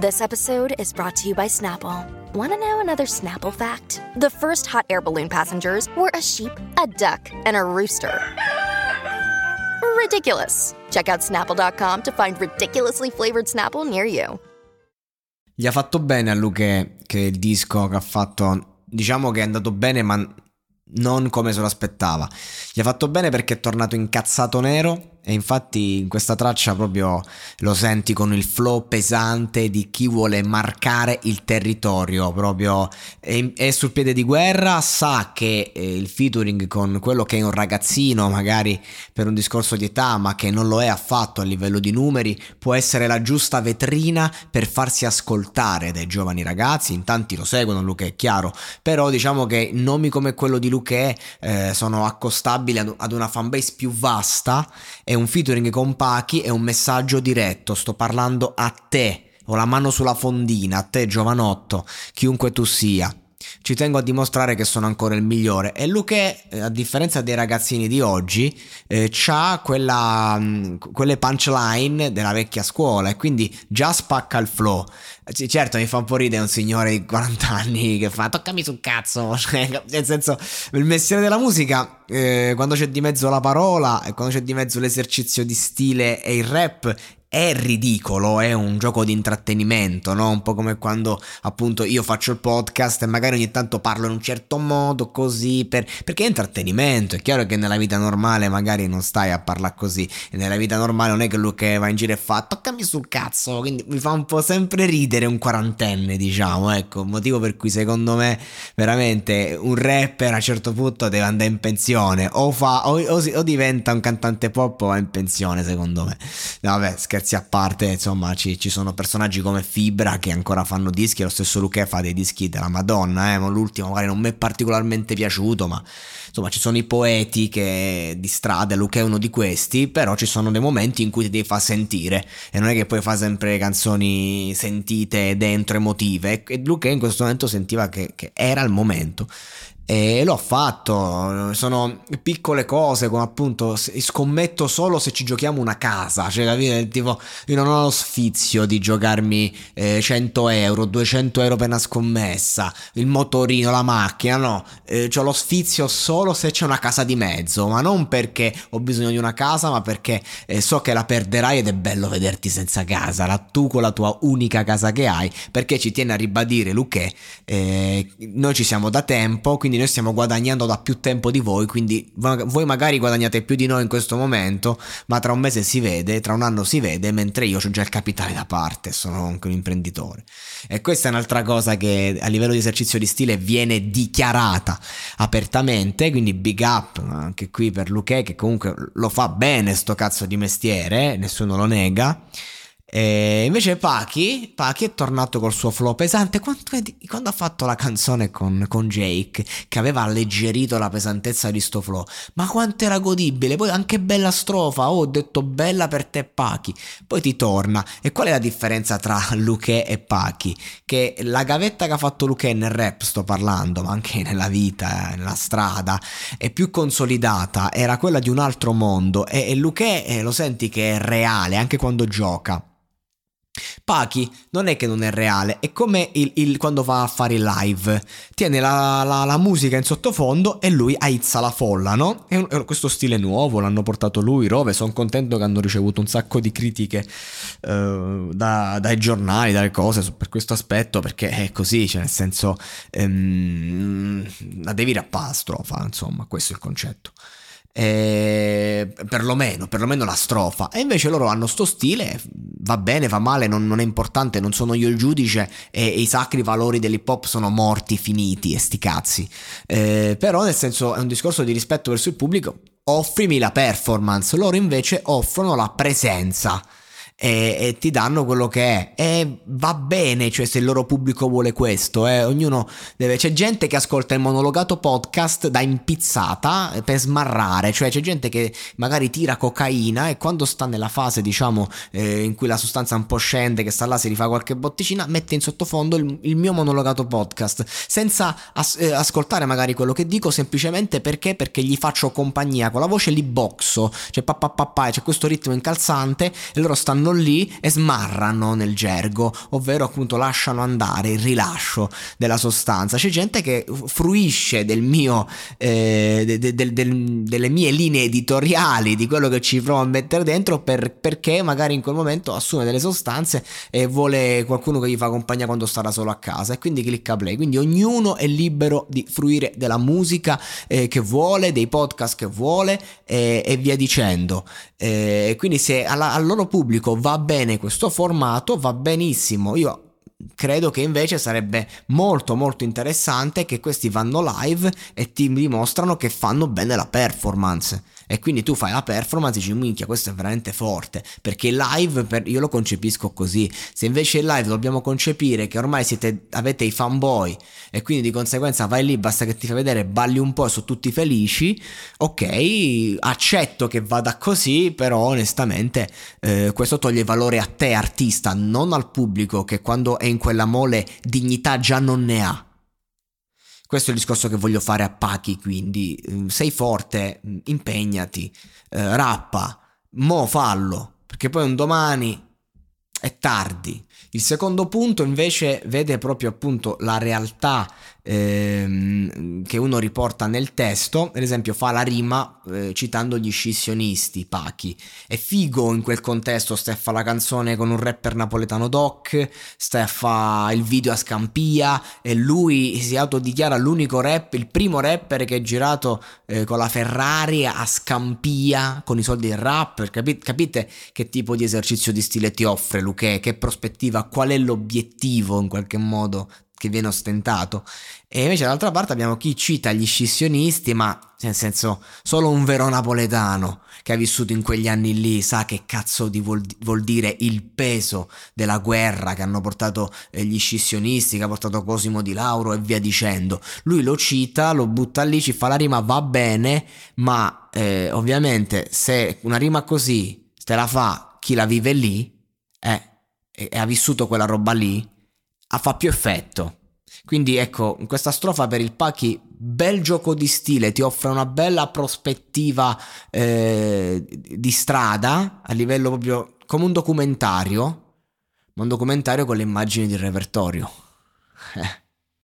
This episode is brought to you by Snapple. Want to know another Snapple fact? The first hot air balloon passengers were a sheep, a duck, and a rooster. Ridiculous. Check out snapple.com to find ridiculously flavored Snapple near you. Gli ha fatto bene a Luque che il disco che ha fatto, diciamo che è andato bene, ma non come se lo aspettava. Gli ha fatto bene perché è tornato incazzato nero e infatti in questa traccia proprio lo senti con il flow pesante di chi vuole marcare il territorio, proprio. È, è sul piede di guerra, sa che eh, il featuring con quello che è un ragazzino, magari per un discorso di età, ma che non lo è affatto a livello di numeri, può essere la giusta vetrina per farsi ascoltare dai giovani ragazzi, in tanti lo seguono, Luca è chiaro, però diciamo che nomi come quello di Luque eh, sono accostabili ad, ad una fanbase più vasta e un featuring con Pachi è un messaggio diretto, sto parlando a te, ho la mano sulla fondina, a te giovanotto, chiunque tu sia. Ci tengo a dimostrare che sono ancora il migliore e Luque, eh, a differenza dei ragazzini di oggi, eh, ha mm, quelle punchline della vecchia scuola e quindi già spacca il flow. Certo, mi fa un po' ridere un signore di 40 anni che fa toccami sul cazzo. Cioè, nel senso, il mestiere della musica, eh, quando c'è di mezzo la parola e quando c'è di mezzo l'esercizio di stile e il rap, è ridicolo, è un gioco di intrattenimento, no? Un po' come quando appunto io faccio il podcast e magari ogni tanto parlo in un certo modo, così, per... perché è intrattenimento. È chiaro che nella vita normale magari non stai a parlare così, e nella vita normale non è che lui che va in giro e fa toccami sul cazzo, quindi mi fa un po' sempre ridere un quarantenne, diciamo, ecco, motivo per cui secondo me veramente un rapper a un certo punto deve andare in pensione, o fa, o, o, o diventa un cantante pop o va in pensione, secondo me. No, vabbè, scherzo scherzi a parte, insomma, ci, ci, sono personaggi come Fibra che ancora fanno dischi, lo stesso Luque fa dei dischi della Madonna, eh, l'ultimo magari non mi è particolarmente piaciuto, ma insomma ci sono i poeti che, di strada, Luque è uno di questi, però ci sono dei momenti in cui ti devi far sentire e non è che poi fa sempre canzoni sentite dentro, emotive, e Luque in questo momento sentiva che, che era il momento e l'ho fatto, sono piccole cose come appunto scommetto solo se ci giochiamo una casa, cioè capite? Tipo io non ho lo sfizio di giocarmi eh, 100 euro, 200 euro per una scommessa, il motorino, la macchina, no, eh, ho lo sfizio solo se c'è una casa di mezzo, ma non perché ho bisogno di una casa, ma perché eh, so che la perderai ed è bello vederti senza casa, la tu con la tua unica casa che hai, perché ci tiene a ribadire Luque, eh, noi ci siamo da tempo, quindi noi stiamo guadagnando da più tempo di voi, quindi voi magari guadagnate più di noi in questo momento, ma tra un mese si vede, tra un anno si vede, mentre io ho già il capitale da parte, sono anche un imprenditore. E questa è un'altra cosa che a livello di esercizio di stile viene dichiarata apertamente, quindi big up anche qui per Luque che comunque lo fa bene sto cazzo di mestiere, nessuno lo nega. E invece Pachi, Pachi è tornato col suo flow pesante. Quando, quando ha fatto la canzone con, con, Jake che aveva alleggerito la pesantezza di sto flow ma quanto era godibile. Poi anche bella strofa. Oh, ho detto bella per te Pachi poi ti torna. E qual è la differenza tra Luque e Pachi che la gavetta che ha fatto Luque nel rap sto parlando ma anche nella vita nella strada è più consolidata. Era quella di un altro mondo. E, e Luque eh, lo senti che è reale anche quando gioca Pachi non è che non è reale, è come il, il, quando va a fare il live, tiene la, la, la, musica in sottofondo e lui aizza la folla, no? È, un, è questo stile nuovo, l'hanno portato lui, Rove, sono contento che hanno ricevuto un sacco di critiche uh, da, dai giornali, dalle cose per questo aspetto, perché è così, cioè nel senso um, la devi rappare strofa, insomma, questo è il concetto eh, perlomeno, perlomeno la strofa. E invece loro hanno sto stile, va bene, va male, non, non è importante, non sono io il giudice e, e, i sacri valori dell'hip hop sono morti, finiti e sti cazzi. Eh, però nel senso è un discorso di rispetto verso il pubblico, offrimi la performance, loro invece offrono la presenza. E, e, ti danno quello che è e va bene cioè se il loro pubblico vuole questo eh. ognuno deve c'è gente che ascolta il monologato podcast da impizzata per smarrare cioè c'è gente che magari tira cocaina e quando sta nella fase diciamo eh, in cui la sostanza un po' scende che sta là si rifà qualche botticina mette in sottofondo il, il mio monologato podcast senza as- eh, ascoltare magari quello che dico semplicemente perché perché gli faccio compagnia con la voce li boxo cioè papà papà c'è questo ritmo incalzante e loro stanno stanno lì e smarrano nel gergo, ovvero appunto lasciano andare il rilascio della sostanza. C'è gente che fruisce del mio, eh, de, de, de, delle mie linee editoriali, di quello che ci provo a mettere dentro per, perché magari in quel momento assume delle sostanze e vuole qualcuno che gli fa compagnia quando starà solo a casa e quindi clicca play. Quindi ognuno è libero di fruire della musica eh, che vuole, dei podcast che vuole eh, e via dicendo. Eh, quindi se alla, al loro pubblico va bene questo formato, va benissimo. Io credo che invece sarebbe molto molto interessante che questi vanno live e ti dimostrano che fanno bene la performance e quindi tu fai la performance e dici minchia questo è veramente forte. Perché live per, io lo concepisco così. Se invece il live dobbiamo concepire che ormai siete, avete i fanboy e quindi di conseguenza vai lì basta che ti fai vedere balli un po' e sono tutti felici ok accetto che vada così però onestamente eh, questo toglie valore a te artista non al pubblico che quando è in quella mole dignità già non ne ha questo è il discorso che voglio fare a Pachi, quindi eh, sei forte, mm, impegnati, eh, rappa, mo fallo, perché poi un domani è tardi. Il secondo punto invece vede proprio appunto la realtà ehm, che uno riporta nel testo, ad esempio fa la rima eh, citando gli scissionisti, Pachi. È figo in quel contesto, stai a fare la canzone con un rapper napoletano doc, stai a fare il video a Scampia e lui si autodichiara l'unico rap, il primo rapper che è girato eh, con la Ferrari a Scampia con i soldi del rapper, capite, capite che tipo di esercizio di stile ti offre Luque, che prospettiva, qual è l'obiettivo in qualche modo che viene ostentato. E invece dall'altra parte abbiamo chi cita gli scissionisti, ma nel senso solo un vero napoletano che ha vissuto in quegli anni lì sa che cazzo di vuol, vuol dire il peso della guerra che hanno portato eh, gli scissionisti, che ha portato Cosimo di Lauro e via dicendo. Lui lo cita, lo butta lì, ci fa la rima, va bene, ma eh, ovviamente se una rima così te la fa chi la vive lì, eh, e ha vissuto quella roba lì, fa più effetto. Quindi ecco, questa strofa per il Pachi, bel gioco di stile, ti offre una bella prospettiva eh, di strada a livello proprio come un documentario, ma un documentario con le immagini di repertorio. Eh.